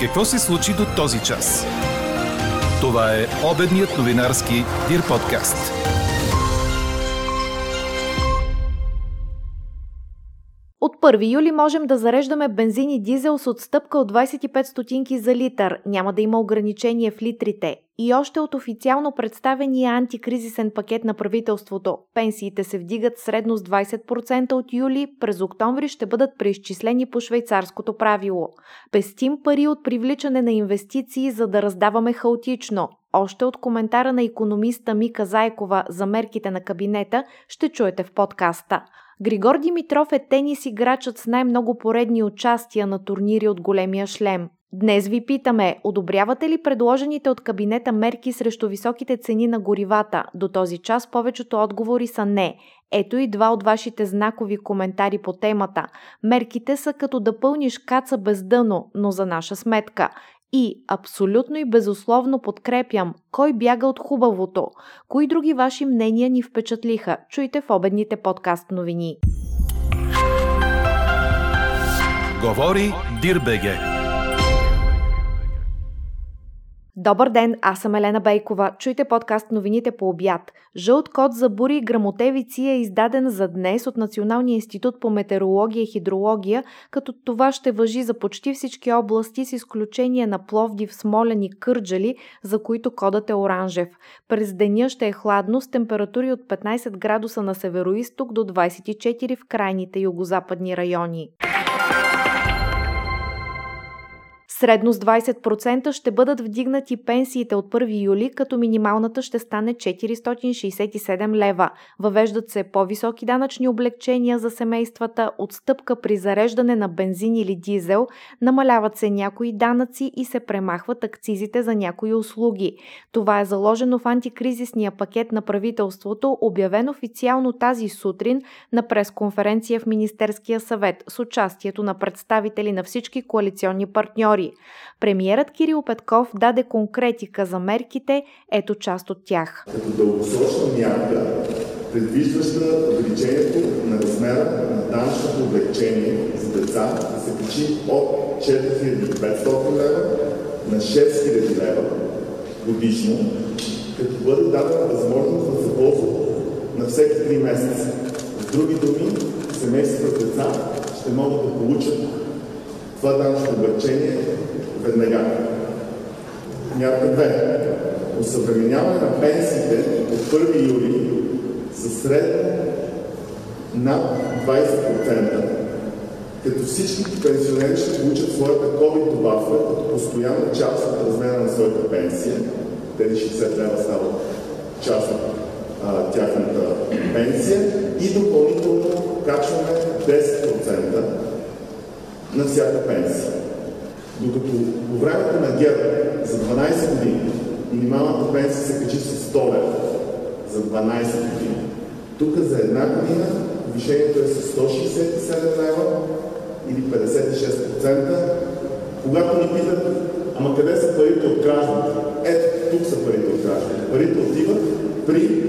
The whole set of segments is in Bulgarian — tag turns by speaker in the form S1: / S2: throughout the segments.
S1: Какво се случи до този час? Това е обедният новинарски Дир подкаст.
S2: От 1 юли можем да зареждаме бензин и дизел с отстъпка от 25 стотинки за литър. Няма да има ограничение в литрите. И още от официално представения антикризисен пакет на правителството. Пенсиите се вдигат средно с 20% от юли, през октомври ще бъдат преизчислени по швейцарското правило. Пестим пари от привличане на инвестиции, за да раздаваме хаотично. Още от коментара на економиста Мика Зайкова за мерките на кабинета ще чуете в подкаста. Григор Димитров е тенис играчът с най-много поредни участия на турнири от големия шлем. Днес ви питаме, одобрявате ли предложените от кабинета мерки срещу високите цени на горивата? До този час повечето отговори са не. Ето и два от вашите знакови коментари по темата. Мерките са като да пълниш каца без дъно, но за наша сметка. И абсолютно и безусловно подкрепям кой бяга от хубавото. Кои други ваши мнения ни впечатлиха? Чуйте в обедните подкаст новини.
S1: Говори Дирбеге.
S2: Добър ден, аз съм Елена Бейкова. Чуйте подкаст новините по обяд. Жълт код за бури и грамотевици е издаден за днес от Националния институт по метеорология и хидрология, като това ще въжи за почти всички области с изключение на Пловдив, Смолен и Кърджали, за които кодът е оранжев. През деня ще е хладно с температури от 15 градуса на североисток до 24 в крайните югозападни райони. Средно с 20% ще бъдат вдигнати пенсиите от 1 юли, като минималната ще стане 467 лева. Въвеждат се по-високи данъчни облегчения за семействата, отстъпка при зареждане на бензин или дизел, намаляват се някои данъци и се премахват акцизите за някои услуги. Това е заложено в антикризисния пакет на правителството, обявен официално тази сутрин на пресконференция в Министерския съвет с участието на представители на всички коалиционни партньори. Премиерът Кирил Петков даде конкретика за мерките, ето част от тях.
S3: Като дългосрочна мярка, предвиждаща увеличението на размера на данъчното облегчение за деца да се качи от 4500 лева на 6000 лева годишно, като бъде дадена възможност да се ползва на всеки 3 месеца. С други думи, семействата деца ще могат да получат това данъчно облегчение веднага. Мярка 2. Осъвременяване на пенсиите от 1 юли за средно над 20%, като всички пенсионери ще получат своята COVID добавка като постоянна част от размера на своята пенсия. Тези 60 лева стават част от а, тяхната пенсия и допълнително качваме 10% на всяка пенсия. Докато по времето на ГЕРБ за 12 години минималната пенсия се качи с 100 лева за 12 години. Тук за една година повишението е с 167 лева или 56%. Когато ни питат, ама къде са парите от гражданите? Ето, тук са парите от гражданите. Парите отиват при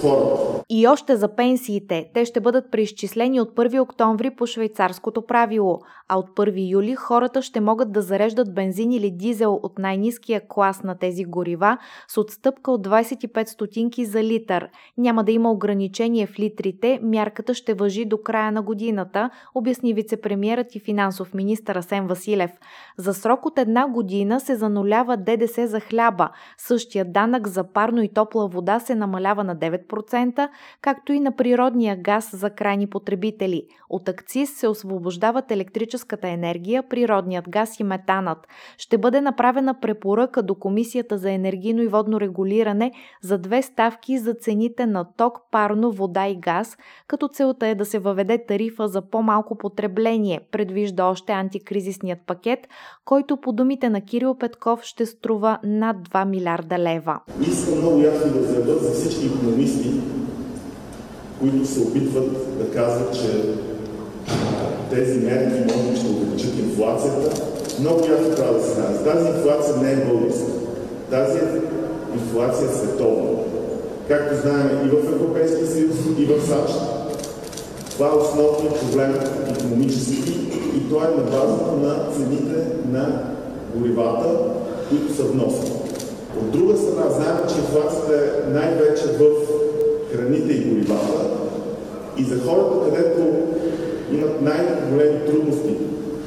S3: хората.
S2: И още за пенсиите. Те ще бъдат преизчислени от 1 октомври по швейцарското правило, а от 1 юли хората ще могат да зареждат бензин или дизел от най-низкия клас на тези горива с отстъпка от 25 стотинки за литър. Няма да има ограничение в литрите, мярката ще въжи до края на годината, обясни вице-премьерът и финансов министр Асен Василев. За срок от една година се занулява ДДС за хляба. Същия данък за парно и топла вода се намалява на 9%, както и на природния газ за крайни потребители. От акциз се освобождават електрическата енергия, природният газ и метанът. Ще бъде направена препоръка до Комисията за енергийно и водно регулиране за две ставки за цените на ток, парно, вода и газ, като целта е да се въведе тарифа за по-малко потребление, предвижда още антикризисният пакет, който по думите на Кирил Петков ще струва над 2 милиарда лева.
S3: Искам много ясно да заявя за всички економисти, които се опитват да казват, че тези мерки може би ще увеличат инфлацията. Много ясно трябва да се знае. Тази инфлация не е българска. Тази инфлация е световна. Както знаем и в Европейския съюз, и в САЩ, това е основният проблем економически и това е на базата на цените на горивата, които са вносни. От друга страна, знаем, че инфлацията е най-вече в храните и горивата. И за хората, където имат най-големи трудности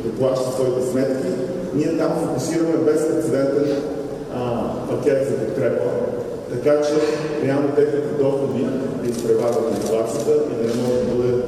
S3: да плащат своите сметки, ние там фокусираме безпредседентен пакет за подкрепа, така че реално техните доходи да изпреварват инфлацията и да не може да бъде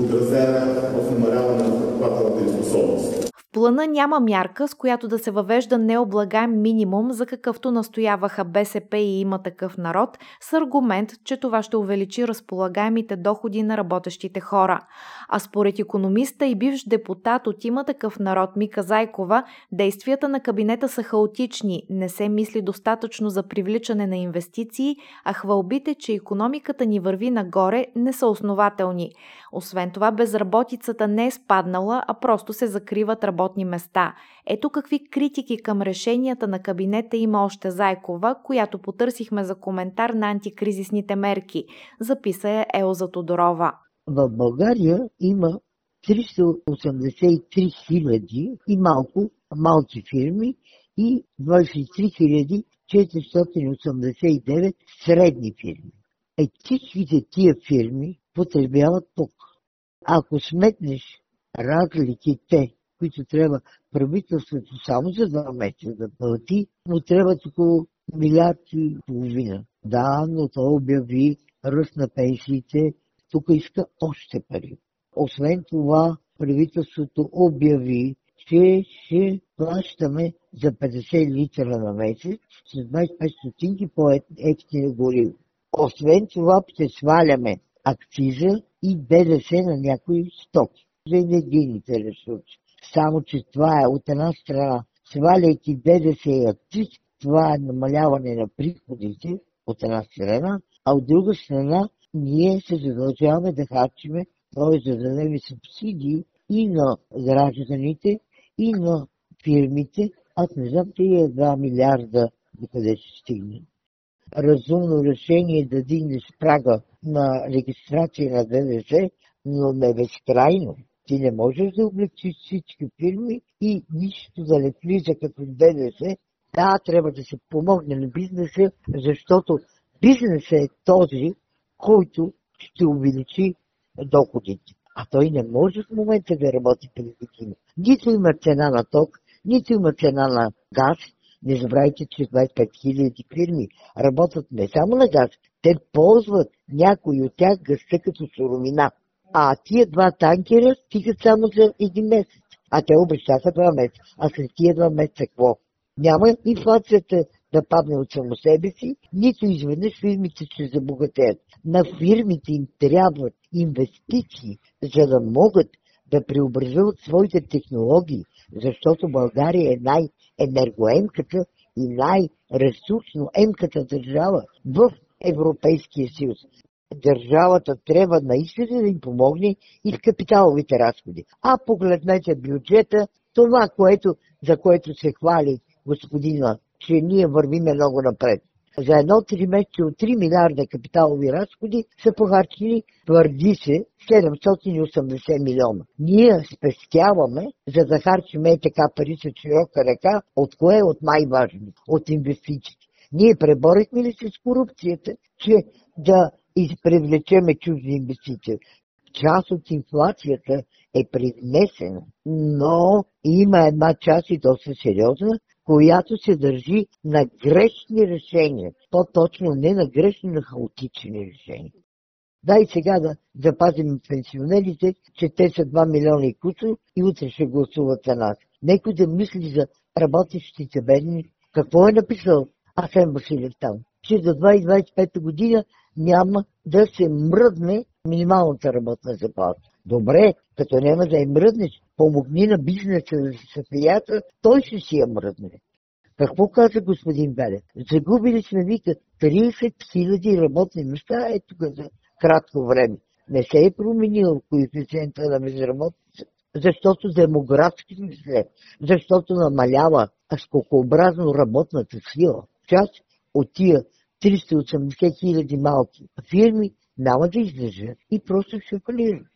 S3: отразена в намаляване на покупателната способност
S2: плана няма мярка, с която да се въвежда необлагаем минимум, за какъвто настояваха БСП и има такъв народ, с аргумент, че това ще увеличи разполагаемите доходи на работещите хора. А според економиста и бивш депутат от има такъв народ Мика Зайкова, действията на кабинета са хаотични, не се мисли достатъчно за привличане на инвестиции, а хвалбите, че економиката ни върви нагоре, не са основателни. Освен това, безработицата не е спаднала, а просто се закриват работни места. Ето какви критики към решенията на кабинета има още Зайкова, която потърсихме за коментар на антикризисните мерки, записа е Елза Тодорова.
S4: В България има 383 хиляди и малко малки фирми и 23 489 средни фирми. Е, всичките тия фирми потребяват ток. Ако сметнеш разликите, които трябва правителството само за два месеца да плати, му трябва около милиард и половина. Да, но то обяви ръст на пенсиите, тук иска още пари. Освен това, правителството обяви, че ще плащаме за 50 литра на месец с 25 стотинки по ефтино гориво. Освен това, ще сваляме акциза и ДДС на някои стоки за енергийните ресурси. Само, че това е от една страна, сваляйки ДДС и акциз, това е намаляване на приходите от една страна, а от друга страна ние се задължаваме да харчиме, т.е. да дадем субсидии и на гражданите, и на фирмите. Аз не знам тия 2 милиарда до къде ще стигне. Разумно решение е да дигнеш прага на регистрация на ДДС, но не безкрайно. Ти не можеш да облегчиш всички фирми и нищо да не влиза като ДДС. Да, трябва да се помогне на бизнеса, защото бизнесът е този, който ще увеличи доходите. А той не може в момента да работи предвидимо. Нито има цена на ток, нито има цена на газ. Не забравяйте, че 25 000 фирми работят не само на газ, те ползват някои от тях гъста като суровина. А тия два танкера стигат само за един месец. А те обещаха два месеца. А след тия два месеца какво? Няма инфлацията да падне от само себе си, нито изведнъж фирмите ще забогатеят. На фирмите им трябват инвестиции, за да могат да преобразуват своите технологии, защото България е най-енергоемката и най-ресурсно емката държава в Европейския съюз държавата трябва наистина да им помогне и в капиталовите разходи. А погледнете бюджета, това, което, за което се хвали господина, че ние вървиме много напред. За едно три месеца от 3 милиарда капиталови разходи са похарчили, твърди се, 780 милиона. Ние спестяваме, за да харчиме така пари с широка ръка, от кое е от най-важно? От инвестициите. Ние преборихме ли се с корупцията, че да привлечеме чужди инвестиции. Част от инфлацията е привнесена, но има една част и доста сериозна, която се държи на грешни решения. По-точно не на грешни, на хаотични решения. Дай сега да запазим пенсионерите, че те са 2 милиона и кусо и утре ще гласуват за нас. Некой да мисли за работещите бедни. Какво е написал Асен Василев там? Че до 2025 година няма да се мръдне минималната работна заплата. Добре, като няма да я мръднеш, помогни на бизнеса да се съфията, той ще си я мръдне. Какво каза господин Белев? Загубили сме, вика, 30 000 работни места, ето за кратко време. Не се е променил коефициента на безработица, защото демографски мисля, защото намалява скокообразно работната сила. Част от тия 380 хиляди малки фирми няма да издържат и просто ще фалират.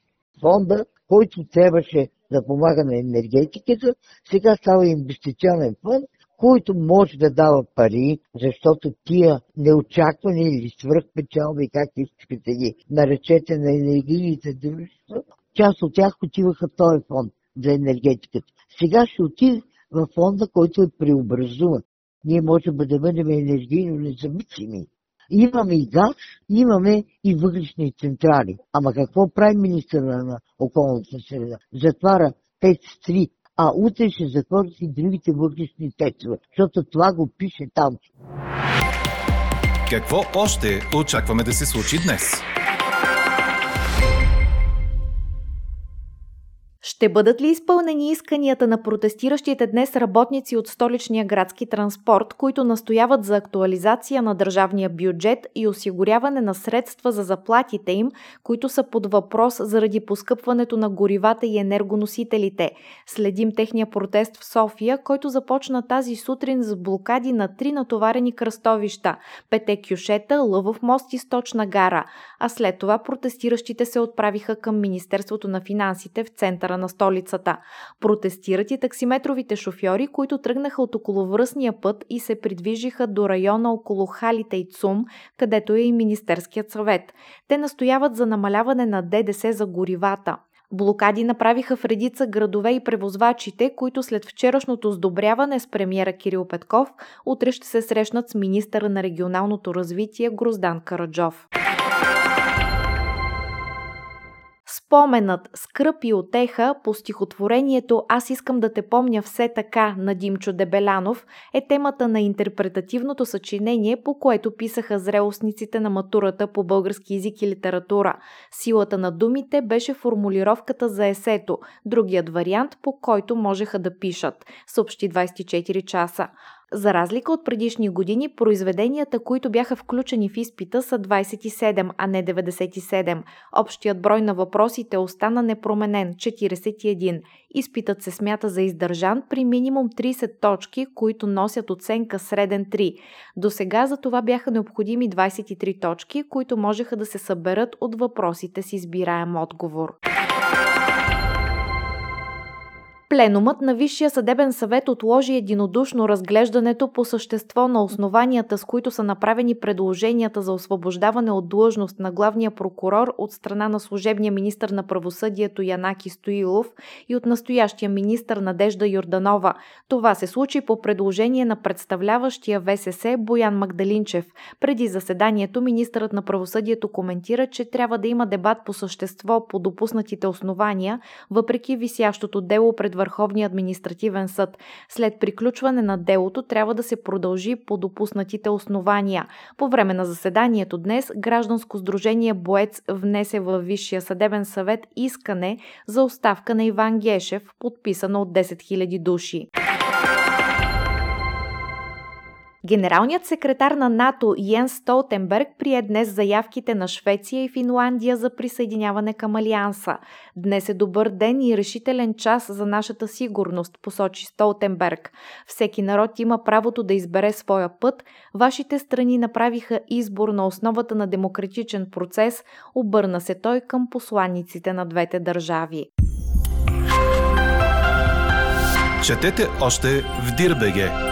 S4: фонда, който трябваше да помага на енергетиката, сега става инвестиционен фонд, който може да дава пари, защото тия неочаквани или свръхпечалби, както искате ги наречете на енергийните дружества, част от тях отиваха в този фонд за енергетиката. Сега ще отиде в фонда, който е преобразуван. Ние можем да бъдем енергийно независими. Имаме и газ, имаме и въглишни централи. Ама какво прави министъра на околната среда? Затваря ТЕЦ-3, а утре ще затворят и другите въглишни тецове, защото това го пише там.
S1: Какво още очакваме да се случи днес?
S2: Ще бъдат ли изпълнени исканията на протестиращите днес работници от столичния градски транспорт, които настояват за актуализация на държавния бюджет и осигуряване на средства за заплатите им, които са под въпрос заради поскъпването на горивата и енергоносителите? Следим техния протест в София, който започна тази сутрин с блокади на три натоварени кръстовища – Пете Кюшета, Лъвов мост и Сточна гара, а след това протестиращите се отправиха към Министерството на финансите в центъра на столицата. Протестират и таксиметровите шофьори, които тръгнаха от околовръстния път и се придвижиха до района около Халите и Цум, където е и Министерският съвет. Те настояват за намаляване на ДДС за горивата. Блокади направиха в редица градове и превозвачите, които след вчерашното сдобряване с премиера Кирил Петков, утре ще се срещнат с министъра на регионалното развитие Гроздан Караджов. Споменът скръп и отеха по стихотворението Аз искам да те помня все така на Димчо Дебелянов е темата на интерпретативното съчинение, по което писаха зрелостниците на матурата по български язик и литература. Силата на думите беше формулировката за есето, другият вариант, по който можеха да пишат, съобщи 24 часа. За разлика от предишни години, произведенията, които бяха включени в изпита са 27, а не 97. Общият брой на въпросите остана непроменен – 41. Изпитът се смята за издържан при минимум 30 точки, които носят оценка среден 3. До сега за това бяха необходими 23 точки, които можеха да се съберат от въпросите с избираем отговор. Пленумът на Висшия съдебен съвет отложи единодушно разглеждането по същество на основанията, с които са направени предложенията за освобождаване от длъжност на главния прокурор от страна на служебния министр на правосъдието Янаки Стоилов и от настоящия министр Надежда Йорданова. Това се случи по предложение на представляващия ВСС Боян Магдалинчев. Преди заседанието министърът на правосъдието коментира, че трябва да има дебат по същество по допуснатите основания, въпреки висящото дело пред Върховния административен съд. След приключване на делото трябва да се продължи по допуснатите основания. По време на заседанието днес гражданско сдружение Боец внесе във Висшия съдебен съвет искане за оставка на Иван Гешев, подписано от 10 000 души. Генералният секретар на НАТО Йенс Столтенберг прие днес заявките на Швеция и Финландия за присъединяване към Алианса. Днес е добър ден и решителен час за нашата сигурност, посочи Столтенберг. Всеки народ има правото да избере своя път. Вашите страни направиха избор на основата на демократичен процес, обърна се той към посланниците на двете държави.
S1: Четете още в Дирбеге!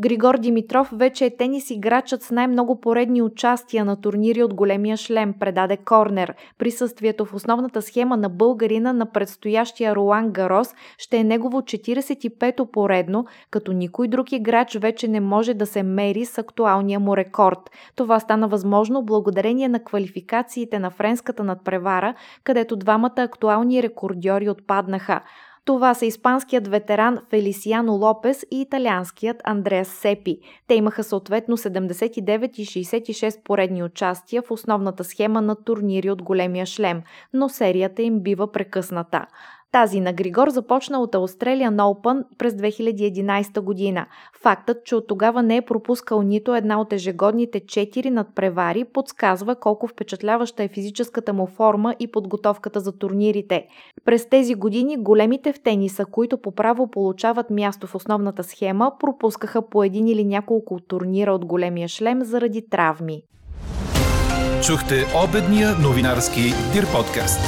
S2: Григор Димитров вече е тенис играчът с най-много поредни участия на турнири от големия шлем, предаде Корнер. Присъствието в основната схема на българина на предстоящия Ролан Гарос ще е негово 45-то поредно, като никой друг играч вече не може да се мери с актуалния му рекорд. Това стана възможно благодарение на квалификациите на френската надпревара, където двамата актуални рекордьори отпаднаха. Това са испанският ветеран Фелисиано Лопес и италианският Андреас Сепи. Те имаха съответно 79 и 66 поредни участия в основната схема на турнири от големия шлем, но серията им бива прекъсната. Тази на Григор започна от Australian Open през 2011 година. Фактът, че от тогава не е пропускал нито една от ежегодните четири надпревари, подсказва колко впечатляваща е физическата му форма и подготовката за турнирите. През тези години големите в тениса, които по право получават място в основната схема, пропускаха по един или няколко турнира от големия шлем заради травми.
S1: Чухте обедния новинарски Дир подкаст.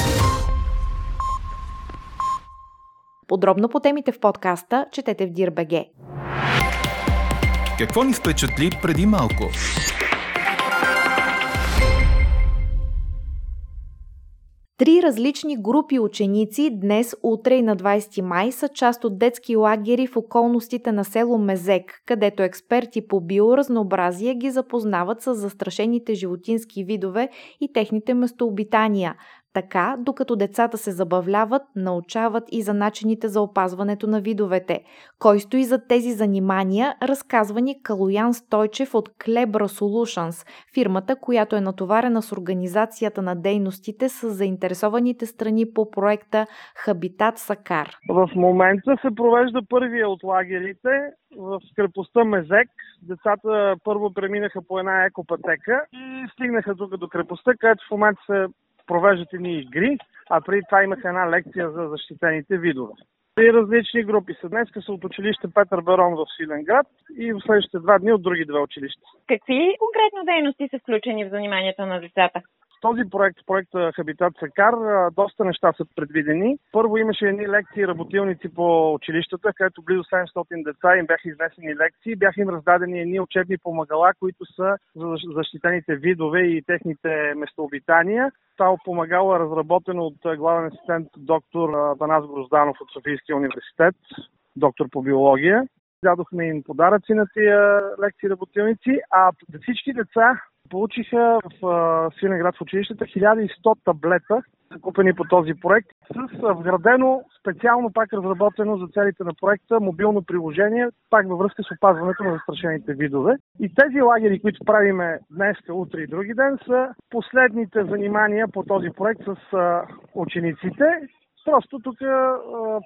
S2: Подробно по темите в подкаста четете в Дирбеге.
S1: Какво ни впечатли преди малко?
S2: Три различни групи ученици днес, утре и на 20 май са част от детски лагери в околностите на село Мезек, където експерти по биоразнообразие ги запознават с застрашените животински видове и техните местообитания. Така, докато децата се забавляват, научават и за начините за опазването на видовете. Кой стои за тези занимания, разказва ни Калоян Стойчев от Klebra Solutions, фирмата, която е натоварена с организацията на дейностите с заинтересованите страни по проекта Хабитат Сакар.
S5: В момента се провежда първия от лагерите в крепостта Мезек. Децата първо преминаха по една екопатека и стигнаха тук до крепостта, където в момента се провеждат едни игри, а преди това имаха една лекция за защитените видове. Три различни групи са. Днес са от училище Петър Барон в Силенград и в следващите два дни от други две училища.
S6: Какви конкретно дейности са включени в заниманията на децата?
S5: Този проект, проекта Хабитат Сакар, доста неща са предвидени. Първо имаше едни лекции, работилници по училищата, където близо 700 деца им бяха изнесени лекции. Бяха им раздадени едни учебни помагала, които са за защитените видове и техните местообитания. Това помагало е разработено от главен асистент доктор Танас Грозданов от Софийския университет, доктор по биология. Дадохме им подаръци на тия лекции работилници, а всички деца Получиха в Силенград в училищата 1100 таблета, купени по този проект, с вградено специално пак разработено за целите на проекта мобилно приложение, пак във връзка с опазването на застрашените видове. И тези лагери, които правиме днес, утре и други ден, са последните занимания по този проект с учениците. Просто тук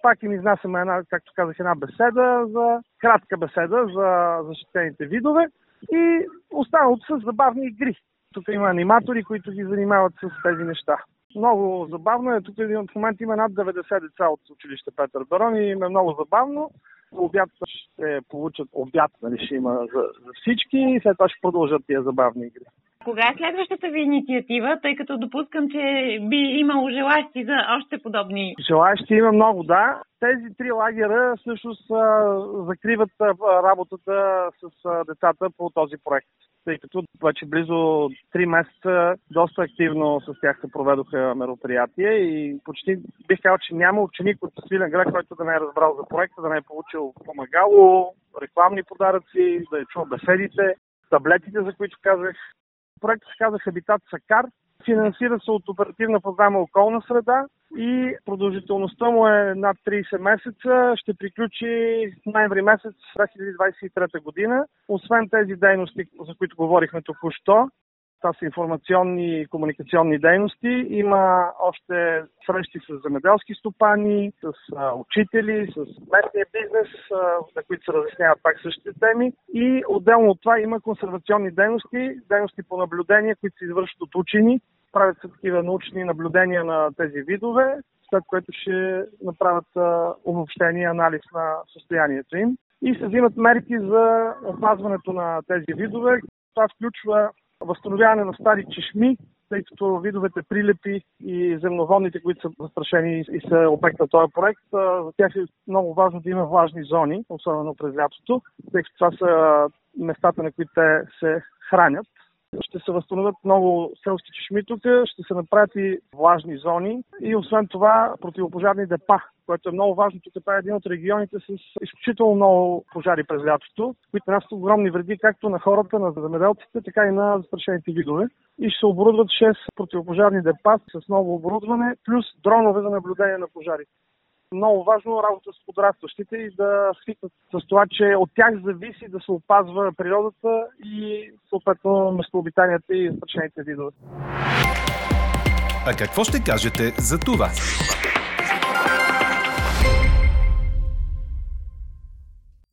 S5: пак им изнасяме една, както казах, една беседа за кратка беседа за защитените видове и останалото са забавни игри. Тук има аниматори, които ги занимават с тези неща. Много забавно е. Тук в момента има над 90 деца от училище Петър Барон и им е много забавно. Обяд ще получат обяд, нали, ще има за, за всички и след това ще продължат тия забавни игри.
S6: Кога е следващата ви инициатива, тъй като допускам, че би имало желащи за още подобни?
S5: Желащи има много, да. Тези три лагера всъщност закриват работата с децата по този проект тъй като вече близо 3 месеца доста активно с тях се проведоха мероприятия и почти бих казал, че няма ученик от Свилен град, който да не е разбрал за проекта, да не е получил помагало, рекламни подаръци, да е чул беседите, таблетите, за които казах. Проектът се казва Хабитат Сакар. Финансира се от оперативна програма Околна среда и продължителността му е над 30 месеца. Ще приключи ноември месец 2023 година. Освен тези дейности, за които говорихме току-що, това са информационни и комуникационни дейности. Има още срещи с земеделски стопани, с учители, с местния бизнес, на които се разясняват пак същите теми. И отделно от това има консервационни дейности, дейности по наблюдение, които се извършват от учени. Правят се такива научни наблюдения на тези видове, след което ще направят обобщение анализ на състоянието им. И се взимат мерки за опазването на тези видове. Това включва възстановяване на стари чешми, тъй като видовете прилепи и земноводните, които са застрашени и са обект на този проект, за тях е много важно да има влажни зони, особено през лятото, тъй като това са местата, на които те се хранят. Ще се възстановят много селски чешми тук, ще се направят и влажни зони и освен това противопожарни депа, което е много важно. Тук това е един от регионите с изключително много пожари през лятото, които нанасят огромни вреди както на хората, на земеделците, така и на застрашените видове. И ще се оборудват 6 противопожарни депа с ново оборудване, плюс дронове за наблюдение на пожарите много важно работа с подрастващите и да свикнат с това, че от тях зависи да се опазва природата и съответно местообитанията и страшените видове.
S1: А какво ще кажете за това?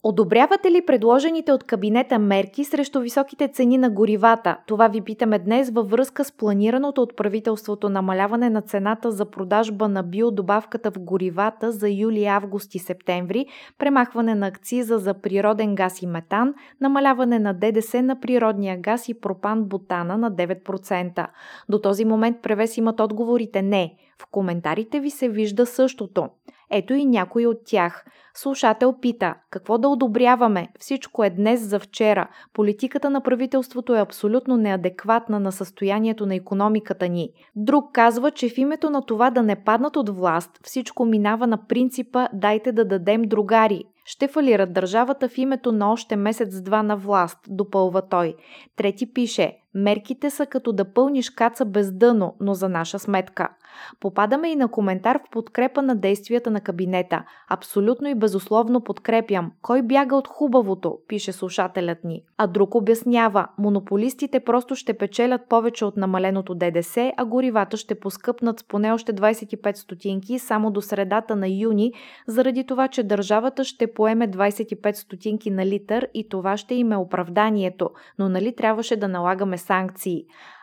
S2: Одобрявате ли предложените от кабинета мерки срещу високите цени на горивата? Това ви питаме днес във връзка с планираното от правителството намаляване на цената за продажба на биодобавката в горивата за юли, август и септември, премахване на акциза за природен газ и метан, намаляване на ДДС на природния газ и пропан-бутана на 9%. До този момент превес имат отговорите не. В коментарите ви се вижда същото. Ето и някой от тях. Слушател пита, какво да одобряваме? Всичко е днес за вчера. Политиката на правителството е абсолютно неадекватна на състоянието на економиката ни. Друг казва, че в името на това да не паднат от власт, всичко минава на принципа дайте да дадем другари. Ще фалират държавата в името на още месец-два на власт, допълва той. Трети пише, мерките са като да пълниш каца без дъно, но за наша сметка. Попадаме и на коментар в подкрепа на действията на кабинета. Абсолютно и безусловно подкрепям. Кой бяга от хубавото, пише слушателят ни. А друг обяснява, монополистите просто ще печелят повече от намаленото ДДС, а горивата ще поскъпнат с поне още 25 стотинки само до средата на юни, заради това, че държавата ще поеме 25 стотинки на литър и това ще им е оправданието, но нали трябваше да налагаме санкции.